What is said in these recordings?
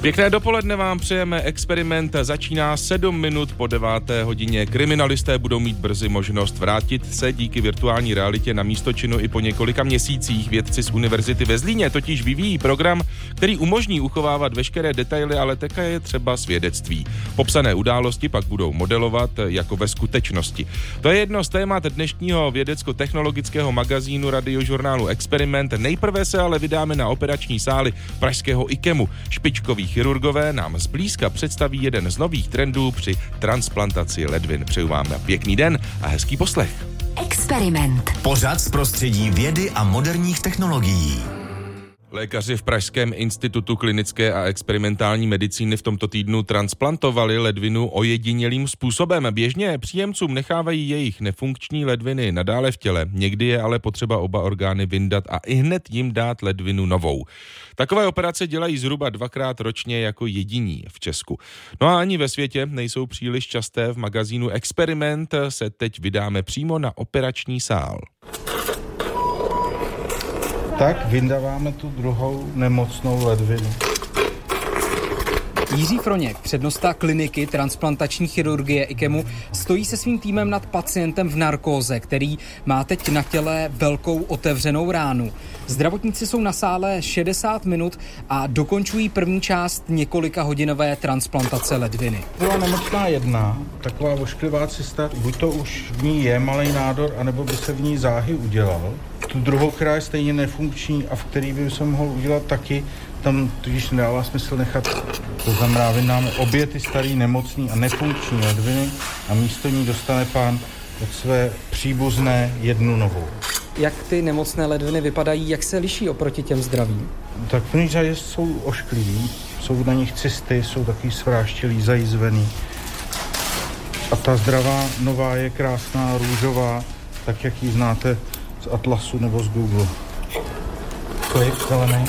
Pěkné dopoledne vám přejeme. Experiment začíná 7 minut po 9. hodině. Kriminalisté budou mít brzy možnost vrátit se díky virtuální realitě na místo činu i po několika měsících. Vědci z Univerzity ve Zlíně totiž vyvíjí program, který umožní uchovávat veškeré detaily, ale také je třeba svědectví. Popsané události pak budou modelovat jako ve skutečnosti. To je jedno z témat dnešního vědecko-technologického magazínu radiožurnálu Experiment. Nejprve se ale vydáme na operační sály pražského IKEMu. Špičkový chirurgové nám zblízka představí jeden z nových trendů při transplantaci ledvin. Přeju vám pěkný den a hezký poslech. Experiment. Pořad z prostředí vědy a moderních technologií. Lékaři v Pražském institutu klinické a experimentální medicíny v tomto týdnu transplantovali ledvinu ojedinělým způsobem. Běžně příjemcům nechávají jejich nefunkční ledviny nadále v těle. Někdy je ale potřeba oba orgány vyndat a i hned jim dát ledvinu novou. Takové operace dělají zhruba dvakrát ročně jako jediní v Česku. No a ani ve světě nejsou příliš časté. V magazínu Experiment se teď vydáme přímo na operační sál. Tak vyndáváme tu druhou nemocnou ledvinu. Jiří Froněk, přednosta kliniky transplantační chirurgie IKEMu, stojí se svým týmem nad pacientem v narkóze, který má teď na těle velkou otevřenou ránu. Zdravotníci jsou na sále 60 minut a dokončují první část několika hodinové transplantace ledviny. Byla nemocná jedna, taková ošklivá cysta, buď to už v ní je malý nádor, anebo by se v ní záhy udělal. Tu druhou, která je stejně nefunkční a v který by se mohl udělat taky, tam tudíž nedává smysl nechat, to znamená, vyndáme obě ty staré nemocní a nefunkční ledviny a místo ní dostane pán od své příbuzné jednu novou. Jak ty nemocné ledviny vypadají, jak se liší oproti těm zdravým? Tak v první řadě jsou oškliví, jsou na nich cysty, jsou takový svráštělý, zajízvený. A ta zdravá nová je krásná, růžová, tak jak ji znáte z Atlasu nebo z Google. To je zelený.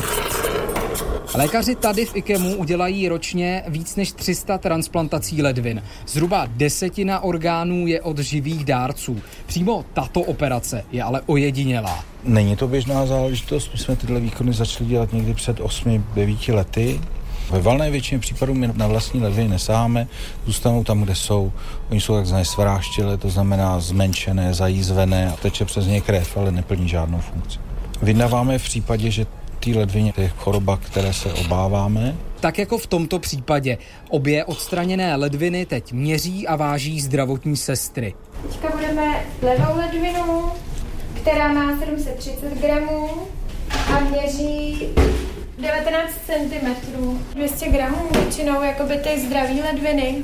Lékaři tady v IKEMu udělají ročně víc než 300 transplantací ledvin. Zhruba desetina orgánů je od živých dárců. Přímo tato operace je ale ojedinělá. Není to běžná záležitost, my jsme tyhle výkony začali dělat někdy před 8-9 lety. Ve valné většině případů my na vlastní ledviny nesáháme, zůstanou tam, kde jsou. Oni jsou takzvané svráštělé, to znamená zmenšené, zajízvené a teče přes ně krev, ale neplní žádnou funkci. Vydáváme v případě, že té ledvině je choroba, které se obáváme. Tak jako v tomto případě. Obě odstraněné ledviny teď měří a váží zdravotní sestry. Teďka budeme levou ledvinu, která má 730 gramů a měří 19 cm. 200 gramů většinou, jako by ty zdraví ledviny.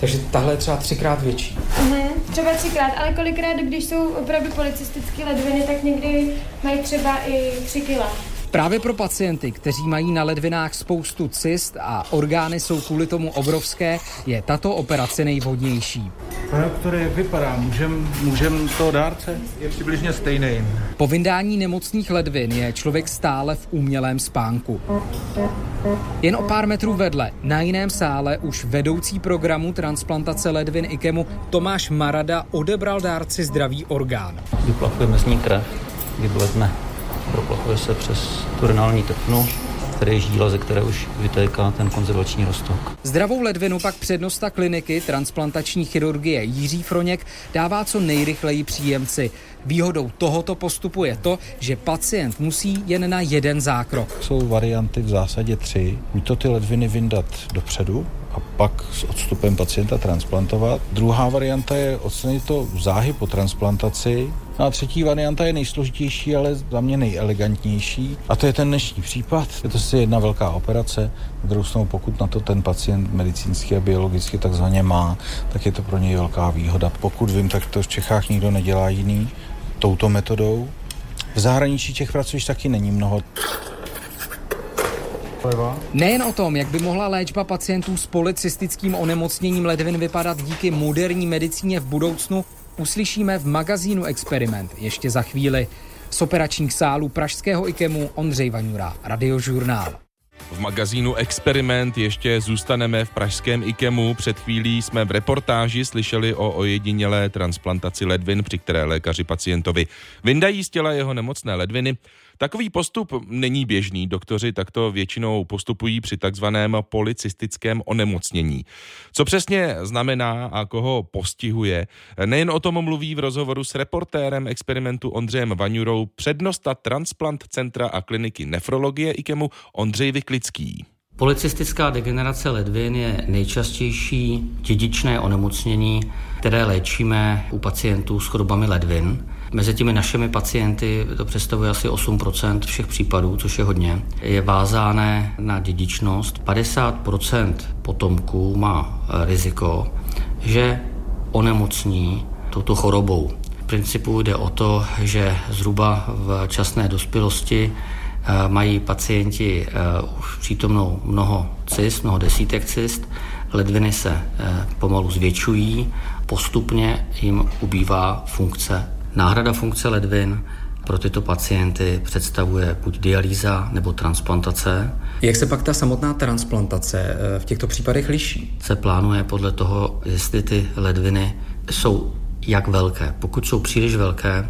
Takže tahle je třeba třikrát větší. Mhm, třeba třikrát, ale kolikrát, když jsou opravdu policistické ledviny, tak někdy mají třeba i 3 kila. Právě pro pacienty, kteří mají na ledvinách spoustu cyst a orgány jsou kvůli tomu obrovské, je tato operace nejvhodnější. Pane doktore, jak vypadá? Můžem, můžem to dárce? Je přibližně stejný. Po vyndání nemocných ledvin je člověk stále v umělém spánku. Jen o pár metrů vedle, na jiném sále, už vedoucí programu transplantace ledvin IKEMu Tomáš Marada odebral dárci zdravý orgán. Vyplachujeme z ní krev, vybledne proplachuje se přes turinální tepnu, které je žíla, ze které už vytéká ten konzervační roztok. Zdravou ledvinu pak přednosta kliniky transplantační chirurgie Jiří Froněk dává co nejrychleji příjemci. Výhodou tohoto postupu je to, že pacient musí jen na jeden zákrok. Jsou varianty v zásadě tři. Buď to ty ledviny vyndat dopředu, a pak s odstupem pacienta transplantovat. Druhá varianta je odstranit to záhy po transplantaci. No a třetí varianta je nejsložitější, ale za mě nejelegantnější. A to je ten dnešní případ. Je to si jedna velká operace. Na druhou stranu, pokud na to ten pacient medicínsky a biologicky takzvaně má, tak je to pro něj velká výhoda. Pokud vím, tak to v Čechách nikdo nedělá jiný touto metodou. V zahraničí těch pracovišť taky není mnoho. Nejen o tom, jak by mohla léčba pacientů s policistickým onemocněním ledvin vypadat díky moderní medicíně v budoucnu, uslyšíme v magazínu Experiment ještě za chvíli. Z operačních sálů pražského IKEMu Ondřej Vaňura, Radiožurnál. V magazínu Experiment ještě zůstaneme v pražském IKEMu. Před chvílí jsme v reportáži slyšeli o ojedinělé transplantaci ledvin, při které lékaři pacientovi vyndají z těla jeho nemocné ledviny. Takový postup není běžný. Doktoři takto většinou postupují při takzvaném policistickém onemocnění. Co přesně znamená a koho postihuje, nejen o tom mluví v rozhovoru s reportérem experimentu Ondřejem Vaňurou přednosta transplant centra a kliniky nefrologie IKEMu Ondřej Vyklický. Policistická degenerace ledvin je nejčastější dědičné onemocnění, které léčíme u pacientů s chorobami ledvin. Mezi těmi našimi pacienty to představuje asi 8% všech případů, což je hodně. Je vázáné na dědičnost. 50% potomků má riziko, že onemocní touto chorobou. V principu jde o to, že zhruba v časné dospělosti Eh, mají pacienti eh, už přítomnou mnoho cyst, mnoho desítek cyst, ledviny se eh, pomalu zvětšují, postupně jim ubývá funkce. Náhrada funkce ledvin pro tyto pacienty představuje buď dialýza nebo transplantace. Jak se pak ta samotná transplantace v těchto případech liší? Se plánuje podle toho, jestli ty ledviny jsou jak velké. Pokud jsou příliš velké,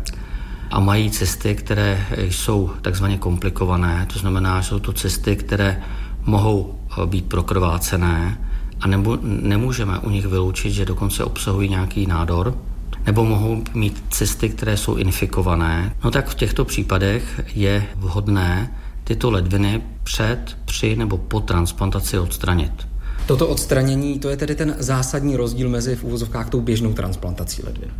a mají cesty, které jsou takzvaně komplikované, to znamená, že jsou to cesty, které mohou eh, být prokrvácené a nebo, nemůžeme u nich vyloučit, že dokonce obsahují nějaký nádor, nebo mohou mít cesty, které jsou infikované, no tak v těchto případech je vhodné tyto ledviny před, při nebo po transplantaci odstranit. Toto odstranění, to je tedy ten zásadní rozdíl mezi v úvozovkách tou běžnou transplantací ledvin.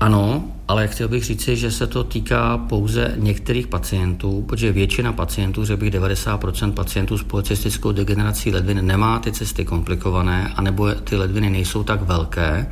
Ano, ale chtěl bych říci, že se to týká pouze některých pacientů, protože většina pacientů, řekl bych 90% pacientů s policistickou degenerací ledvin nemá ty cesty komplikované, anebo ty ledviny nejsou tak velké,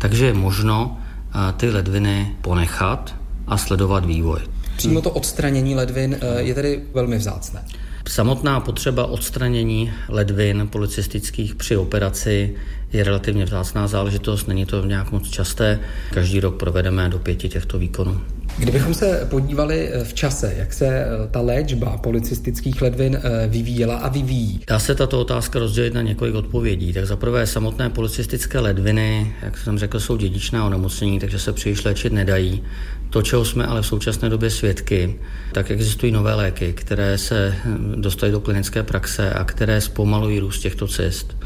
takže je možno eh, ty ledviny ponechat a sledovat vývoj. Přímo to odstranění ledvin eh, je tedy velmi vzácné. Samotná potřeba odstranění ledvin policistických při operaci je relativně vzácná záležitost, není to nějak moc časté. Každý rok provedeme do pěti těchto výkonů. Kdybychom se podívali eh, v čase, jak se eh, ta léčba policistických ledvin eh, vyvíjela a vyvíjí? Dá se tato otázka rozdělit na několik odpovědí. Tak za prvé samotné policistické ledviny, jak jsem řekl, jsou dědičná onemocnění, takže se příliš léčit nedají. To, čeho jsme ale v současné době svědky, tak existují nové léky, které se hm, dostaly do klinické praxe a které zpomalují růst těchto cest.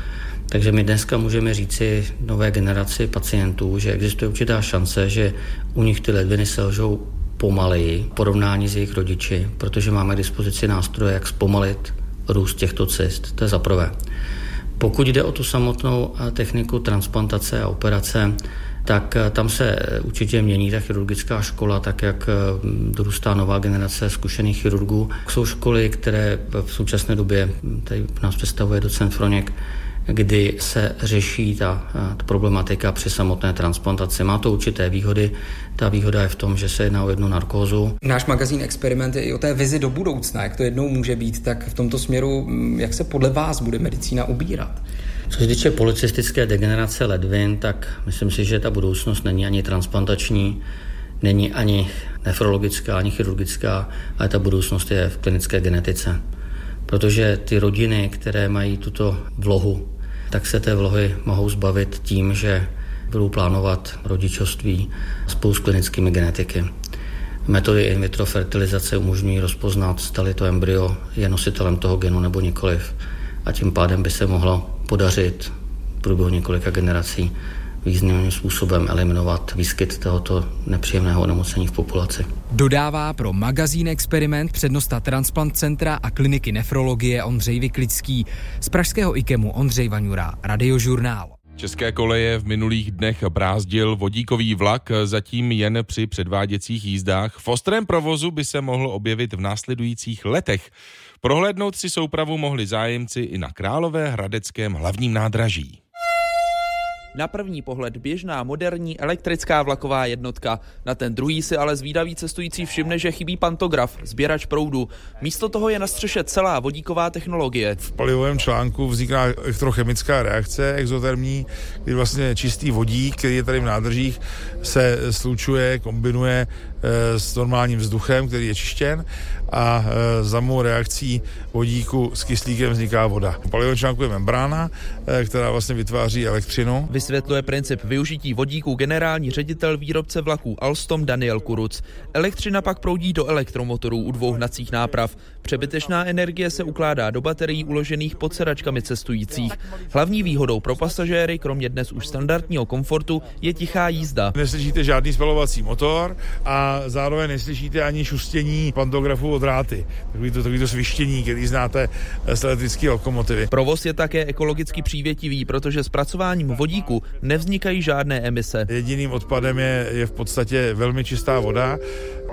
Takže my dneska můžeme říci nové generaci pacientů, že existuje určitá šance, že u nich ty ledviny selžou pomaleji v porovnání s jejich rodiči, protože máme k dispozici nástroje, jak zpomalit růst těchto cyst. To je za prvé. Pokud jde o tu samotnou eh, techniku transplantace a operace, tak eh, tam se eh, určitě mění ta chirurgická škola, tak jak dorůstá nová generace zkušených chirurgů. Jsou školy, které v současné době, tady nás představuje docent Froněk, kdy se řeší ta, ta problematika při samotné transplantaci. Má to určité výhody. Ta výhoda je v tom, že se jedná o jednu narkózu. Náš magazín Experiment je i o té vizi do budoucna, jak to jednou může být, tak v tomto směru, mm, jak se podle vás bude medicína ubírat? Co se týče policistické degenerace ledvin, tak myslím si, že ta budoucnost není ani transplantační, není ani nefrologická, ani chirurgická, ale ta budoucnost je v klinické genetice. Protože ty rodiny, které mají tuto vlohu tak se té vlohy mohou zbavit tím, že budou plánovat rodičovství spolu s klinickými genetiky. Metody in vitro fertilizace umožňují rozpoznat, zda to embryo je nositelem toho genu nebo nikoliv. A tím pádem by se mohlo podařit v průběhu několika generací významným způsobem eliminovat výskyt tohoto nepříjemného onemocnění v populaci. Dodává pro magazín Experiment přednosta Transplant Centra a kliniky nefrologie Ondřej Vyklický. Z pražského IKEMu Ondřej Vaňura, Radiožurnál. České koleje v minulých dnech brázdil vodíkový vlak, zatím jen při předváděcích jízdách. V ostrém provozu by se mohl objevit v následujících letech. Prohlédnout si soupravu mohli zájemci i na Králové hradeckém hlavním nádraží. Na první pohled běžná moderní elektrická vlaková jednotka. Na ten druhý si ale zvídavý cestující všimne, že chybí pantograf, sběrač proudu. Místo toho je na střeše celá vodíková technologie. V palivovém článku vzniká elektrochemická reakce exotermní, kdy vlastně čistý vodík, který je tady v nádržích, se slučuje, kombinuje s normálním vzduchem, který je čištěn a za mou reakcí vodíku s kyslíkem vzniká voda. Palivo článku je membrána, která vlastně vytváří elektřinu. Vysvětluje princip využití vodíku generální ředitel výrobce vlaků Alstom Daniel Kuruc. Elektřina pak proudí do elektromotorů u dvou hnacích náprav. Přebytečná energie se ukládá do baterií uložených pod sedačkami cestujících. Hlavní výhodou pro pasažéry, kromě dnes už standardního komfortu, je tichá jízda. Neslyšíte žádný spalovací motor a zároveň neslyšíte ani šustění pantografu od dráty. Takový to, takový to svištění, který znáte z elektrické lokomotivy. Provoz je také ekologicky přívětivý, protože zpracováním vodíku nevznikají žádné emise. Jediným odpadem je, je v podstatě velmi čistá voda,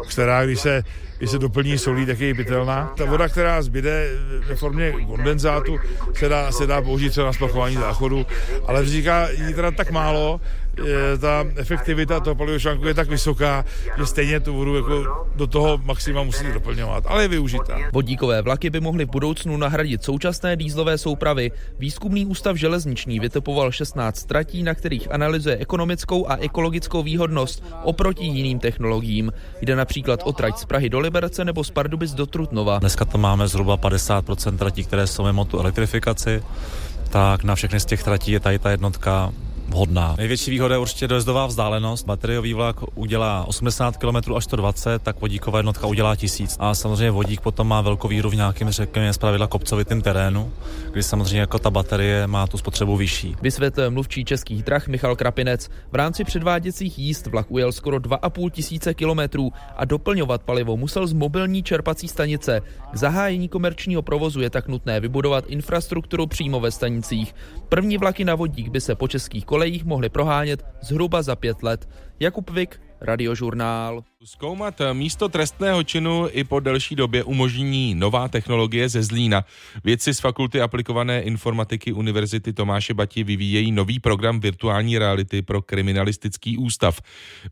která když se když se doplní solí, tak je pitelná. Ta voda, která zbyde ve formě kondenzátu, se dá, se dá použít třeba na splachování záchodu, ale vzniká jí teda tak málo, ta efektivita toho palivočlánku je tak vysoká, že stejně tu vodu jako do toho maxima musí doplňovat, ale je využitá. Vodíkové vlaky by mohly v budoucnu nahradit současné dýzlové soupravy. Výzkumný ústav železniční vytipoval 16 tratí, na kterých analyzuje ekonomickou a ekologickou výhodnost oproti jiným technologiím. Jde například o trať z Prahy do Liberce nebo z Pardubic do Trutnova. Dneska to máme zhruba 50% tratí, které jsou mimo tu elektrifikaci tak na všechny z těch tratí je tady ta jednotka vhodná. Největší výhoda je určitě dojezdová vzdálenost. Bateriový vlak udělá 80 km až 120, tak vodíková jednotka udělá 1000. A samozřejmě vodík potom má velkou víru v nějakém, řekněme, zpravidla kopcovitém terénu, kdy samozřejmě jako ta baterie má tu spotřebu vyšší. Vysvětlil mluvčí českých drah Michal Krapinec. V rámci předváděcích jízd vlak ujel skoro 2,5 tisíce kilometrů a doplňovat palivo musel z mobilní čerpací stanice. K zahájení komerčního provozu je tak nutné vybudovat infrastrukturu přímo ve stanicích. První vlaky na vodík by se po českých kolejích kolejích mohli prohánět zhruba za pět let. Jakub Vik, Radiožurnál. Zkoumat místo trestného činu i po delší době umožní nová technologie ze Zlína. Vědci z Fakulty aplikované informatiky Univerzity Tomáše Bati vyvíjejí nový program virtuální reality pro kriminalistický ústav.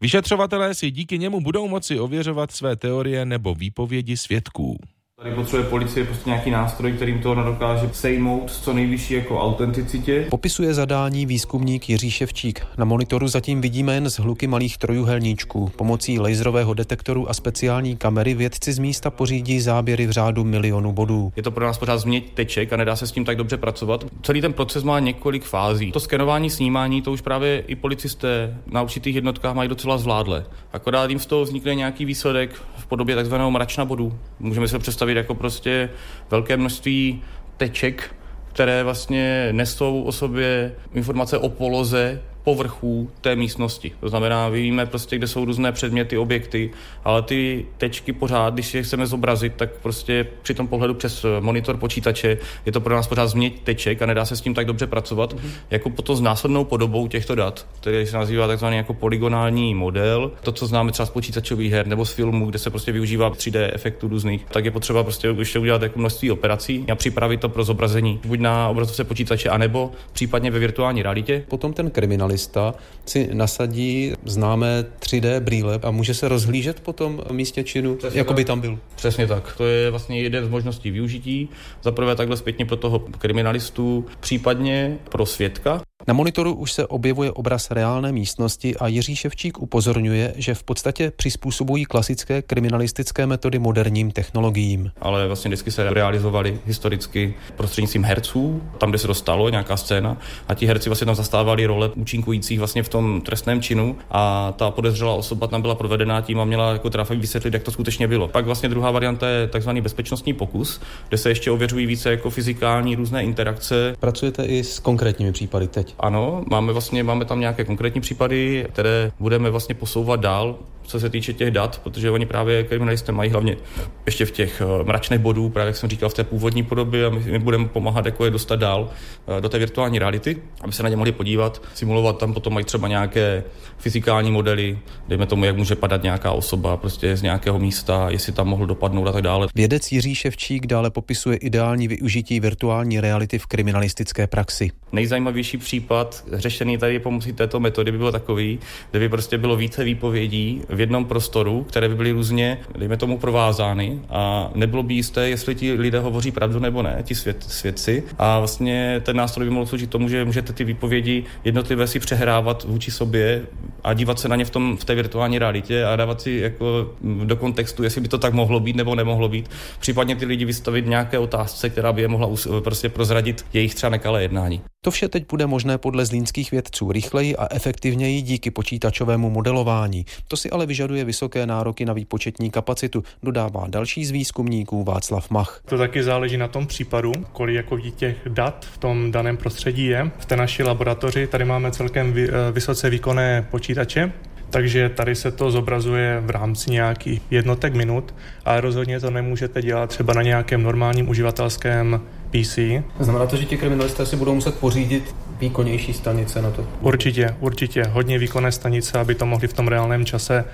Vyšetřovatelé si díky němu budou moci ověřovat své teorie nebo výpovědi svědků. Tady potřebuje policie prostě nějaký nástroj, kterým to dokáže sejmout co nejvyšší jako autenticitě. Popisuje zadání výzkumník Jiří Ševčík. Na monitoru zatím vidíme jen zhluky malých trojuhelníčků. Pomocí laserového detektoru a speciální kamery vědci z místa pořídí záběry v řádu milionů bodů. Je to pro nás pořád změť teček a nedá se s tím tak dobře pracovat. Celý ten proces má několik fází. To skenování, snímání, to už právě i policisté na určitých jednotkách mají docela zvládle. Akorát jim z toho vznikne nějaký výsledek v podobě takzvaného mračna bodů. Můžeme si představit představit jako prostě velké množství teček, které vlastně nesou o sobě informace o poloze povrchů té místnosti. To znamená, víme prostě, kde jsou různé předměty, objekty, ale ty tečky pořád, když je chceme zobrazit, tak prostě při tom pohledu přes monitor počítače je to pro nás pořád změť teček a nedá se s tím tak dobře pracovat, mm-hmm. jako potom s následnou podobou těchto dat, který se nazývá takzvaný jako polygonální model. To, co známe třeba z počítačových her nebo z filmů, kde se prostě využívá 3D efektů různých, tak je potřeba prostě ještě udělat jako množství operací a připravit to pro zobrazení buď na obrazovce počítače, anebo případně ve virtuální realitě. Potom ten kriminalista turista si nasadí známé 3D brýle a může se rozhlížet po tom místě činu, Přesně jako tak. by tam byl. Přesně tak. To je vlastně jeden z možností využití. Za prvé takhle zpětně pro toho kriminalistu, případně pro svědka, na monitoru už se objevuje obraz reálné místnosti a Jiří Ševčík upozorňuje, že v podstatě přizpůsobují klasické kriminalistické metody moderním technologiím. Ale vlastně vždycky se realizovaly historicky prostřednictvím herců, tam, kde se dostalo nějaká scéna a ti herci vlastně tam zastávali role účinkujících vlastně v tom trestném činu a ta podezřelá osoba tam byla provedená tím a měla jako teda vysvětlit, jak to skutečně bylo. Pak vlastně druhá varianta je takzvaný bezpečnostní pokus, kde se ještě ověřují více jako fyzikální různé interakce. Pracujete i s konkrétními případy teď? Ano, máme vlastně máme tam nějaké konkrétní případy, které budeme vlastně posouvat dál co se týče těch dat, protože oni právě kriminalisté mají hlavně ještě v těch eh, mračných bodů, právě jak jsem říkal, v té původní podobě a my, my budeme pomáhat jako je dostat dál eh, do té virtuální reality, aby se na ně mohli podívat, simulovat tam potom mají třeba nějaké fyzikální modely, dejme tomu, jak může padat nějaká osoba prostě z nějakého místa, jestli tam mohl dopadnout a tak dále. Vědec Jiří Ševčík dále popisuje ideální využití virtuální reality v kriminalistické praxi. Nejzajímavější případ řešený tady pomocí této metody by byl takový, kde by prostě bylo více výpovědí v jednom prostoru, které by byly různě, dejme tomu, provázány a nebylo by jisté, jestli ti lidé hovoří pravdu nebo ne, ti svět, svědci. A vlastně ten nástroj by mohl sloužit tomu, že můžete ty výpovědi jednotlivé si přehrávat vůči sobě a dívat se na ně v, tom, v té virtuální realitě a dávat si jako do kontextu, jestli by to tak mohlo být nebo nemohlo být. Případně ty lidi vystavit nějaké otázce, která by je mohla prostě prozradit jejich třeba nekalé jednání. To vše teď bude možné podle zlínských vědců rychleji a efektivněji díky počítačovému modelování. To si ale vyžaduje vysoké nároky na výpočetní kapacitu, dodává další z výzkumníků Václav Mach. To taky záleží na tom případu, kolik jako těch dat v tom daném prostředí je. V té naší laboratoři tady máme celkem eh, vysoce výkonné počítače, takže tady se to zobrazuje v rámci nějakých jednotek minut, ale rozhodně to nemůžete dělat třeba na nějakém normálním uživatelském PC. Znamená to, že ti kriminalisté si budou muset pořídit výkonnější stanice na to? Určitě, určitě. Hodně výkonné stanice, aby to mohli v tom reálném čase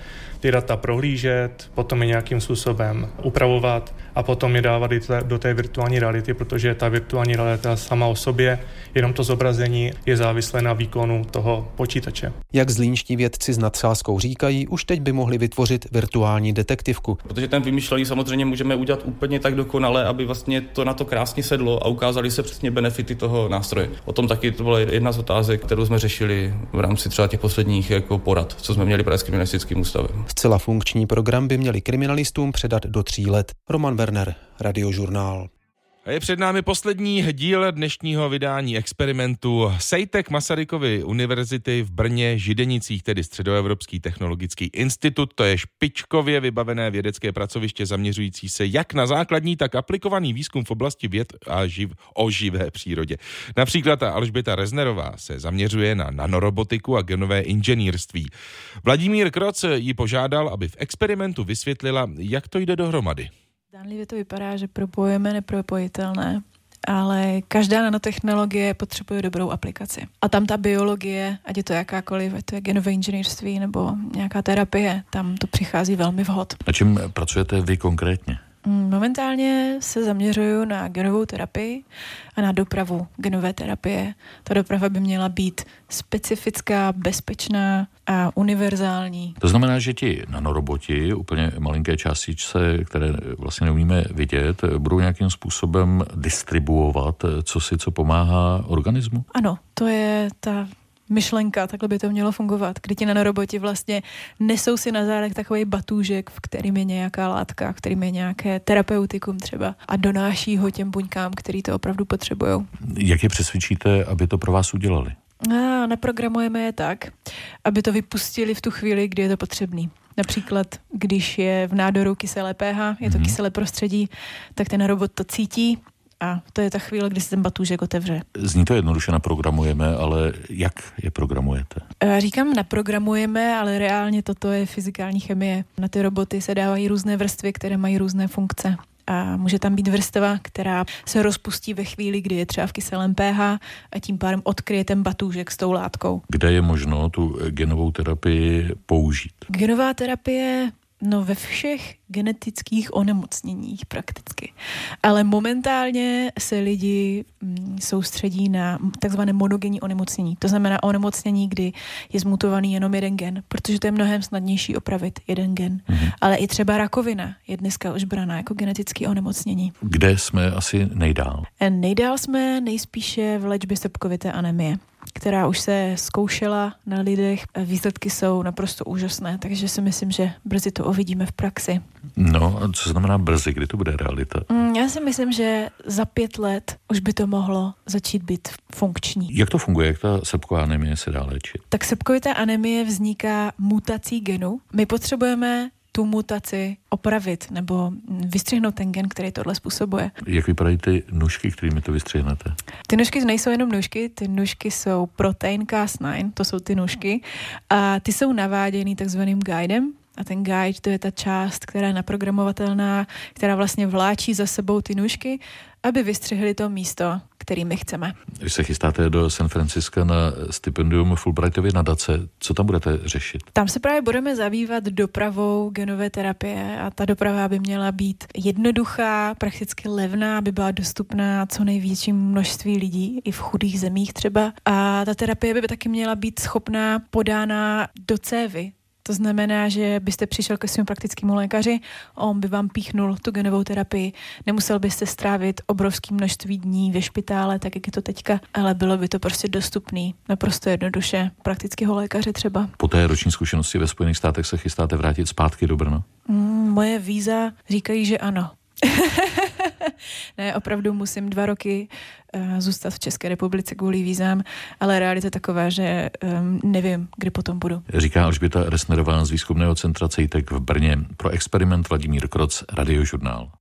ty data prohlížet, potom je nějakým způsobem upravovat a potom je dávat do té virtuální reality, protože ta virtuální realita sama o sobě, jenom to zobrazení je závislé na výkonu toho počítače. Jak zlínští vědci s nadsázkou říkají, už teď by mohli vytvořit virtuální detektivku. Protože ten vymýšlení samozřejmě můžeme udělat úplně tak dokonale, aby vlastně to na to krásně sedlo a ukázali se přesně benefity toho nástroje. O tom taky to byla jedna z otázek, kterou jsme řešili v rámci třeba těch posledních jako porad, co jsme měli právě s kriminalistickým ústavem. Zcela funkční program by měli kriminalistům předat do tří let. Roman Werner, Radiožurnál. Je před námi poslední díl dnešního vydání experimentu Sejtek Masarykovy univerzity v Brně Židenicích, tedy Středoevropský technologický institut. To je špičkově vybavené vědecké pracoviště zaměřující se jak na základní, tak aplikovaný výzkum v oblasti věd a živ, o živé přírodě. Například ta Alžběta Reznerová se zaměřuje na nanorobotiku a genové inženýrství. Vladimír Kroc ji požádal, aby v experimentu vysvětlila, jak to jde dohromady. Zdánlivě to vypadá, že propojujeme nepropojitelné, ale každá nanotechnologie potřebuje dobrou aplikaci. A tam ta biologie, ať je to jakákoliv, ať to je genové inženýrství nebo nějaká terapie, tam to přichází velmi vhod. Na čem pracujete vy konkrétně? Mm, momentálně se zaměřuju na genovou terapii a na dopravu genové terapie. Ta doprava by měla být specifická, bezpečná a univerzální. To znamená, že ti nanoroboti, úplně malinké částičce, které vlastně neumíme vidět, budou nějakým způsobem distribuovat, co si co pomáhá organismu? Ano, to je ta myšlenka, takhle by to mělo fungovat, kdy ti nanoroboti vlastně nesou si na zádech takový batůžek, v kterým je nějaká látka, v kterým je nějaké terapeutikum třeba a donáší ho těm buňkám, který to opravdu potřebují. Jak je přesvědčíte, aby to pro vás udělali? A naprogramujeme je tak, aby to vypustili v tu chvíli, kdy je to potřebný. Například, když je v nádoru kyselé pH, je to mm-hmm. kyselé prostředí, tak ten robot to cítí a to je ta chvíle, kdy se ten batůžek otevře. Zní to jednoduše naprogramujeme, ale jak je programujete? Říkám naprogramujeme, ale reálně toto je fyzikální chemie. Na ty roboty se dávají různé vrstvy, které mají různé funkce a může tam být vrstva, která se rozpustí ve chvíli, kdy je třeba v kyselém pH a tím pádem odkryje ten batůžek s tou látkou. Kde je možno tu genovou terapii použít? Genová terapie No ve všech genetických onemocněních prakticky. Ale momentálně se lidi mm, soustředí na takzvané monogenní onemocnění. To znamená onemocnění, kdy je zmutovaný jenom jeden gen, protože to je mnohem snadnější opravit jeden gen. Mm-hmm. Ale i třeba rakovina je dneska už braná jako genetické onemocnění. Kde jsme asi nejdál? Nejdál jsme nejspíše v léčbě sepkovité anemie která už se zkoušela na lidech. Výsledky jsou naprosto úžasné, takže si myslím, že brzy to uvidíme v praxi. No a co znamená brzy, kdy to bude realita? Mm, já si myslím, že za pět let už by to mohlo začít být funkční. Jak to funguje, jak ta sepková anemie se dá léčit? Tak sepkovitá anemie vzniká mutací genu. My potřebujeme tu mutaci opravit nebo vystřihnout ten gen, který tohle způsobuje. Jak vypadají ty nůžky, kterými to vystřihnete? Ty nůžky nejsou jenom nůžky, ty nůžky jsou protein Cas9, to jsou ty nůžky a ty jsou naváděny takzvaným guidem, a ten guide to je ta část, která je naprogramovatelná, která vlastně vláčí za sebou ty nůžky, aby vystřihli to místo, který my chceme. Když se chystáte do San Francisca na stipendium Fulbrightovy nadace, co tam budete řešit? Tam se právě budeme zabývat dopravou genové terapie a ta doprava by měla být jednoduchá, prakticky levná, aby byla dostupná co největším množství lidí, i v chudých zemích třeba. A ta terapie by taky měla být schopná podána do cévy, To znamená, že byste přišel ke svému praktickému lékaři, on by vám píchnul tu genovou terapii, nemusel byste strávit obrovské množství dní ve špitále, tak jak je to teďka, ale bylo by to prostě dostupný, naprosto jednoduše, praktického lékaře třeba. Po té roční zkušenosti ve Spojených státech se chystáte vrátit zpátky do Brna? Mm, moje víza říkají, že ano. ne, opravdu musím dva roky uh, zůstat v České republice kvůli vízám, ale realita taková, že um, nevím, kdy potom budu. Říká Alžběta Resnerová z výzkumného centra CEJTEK v Brně pro experiment Vladimír Kroc, Radiožurnál.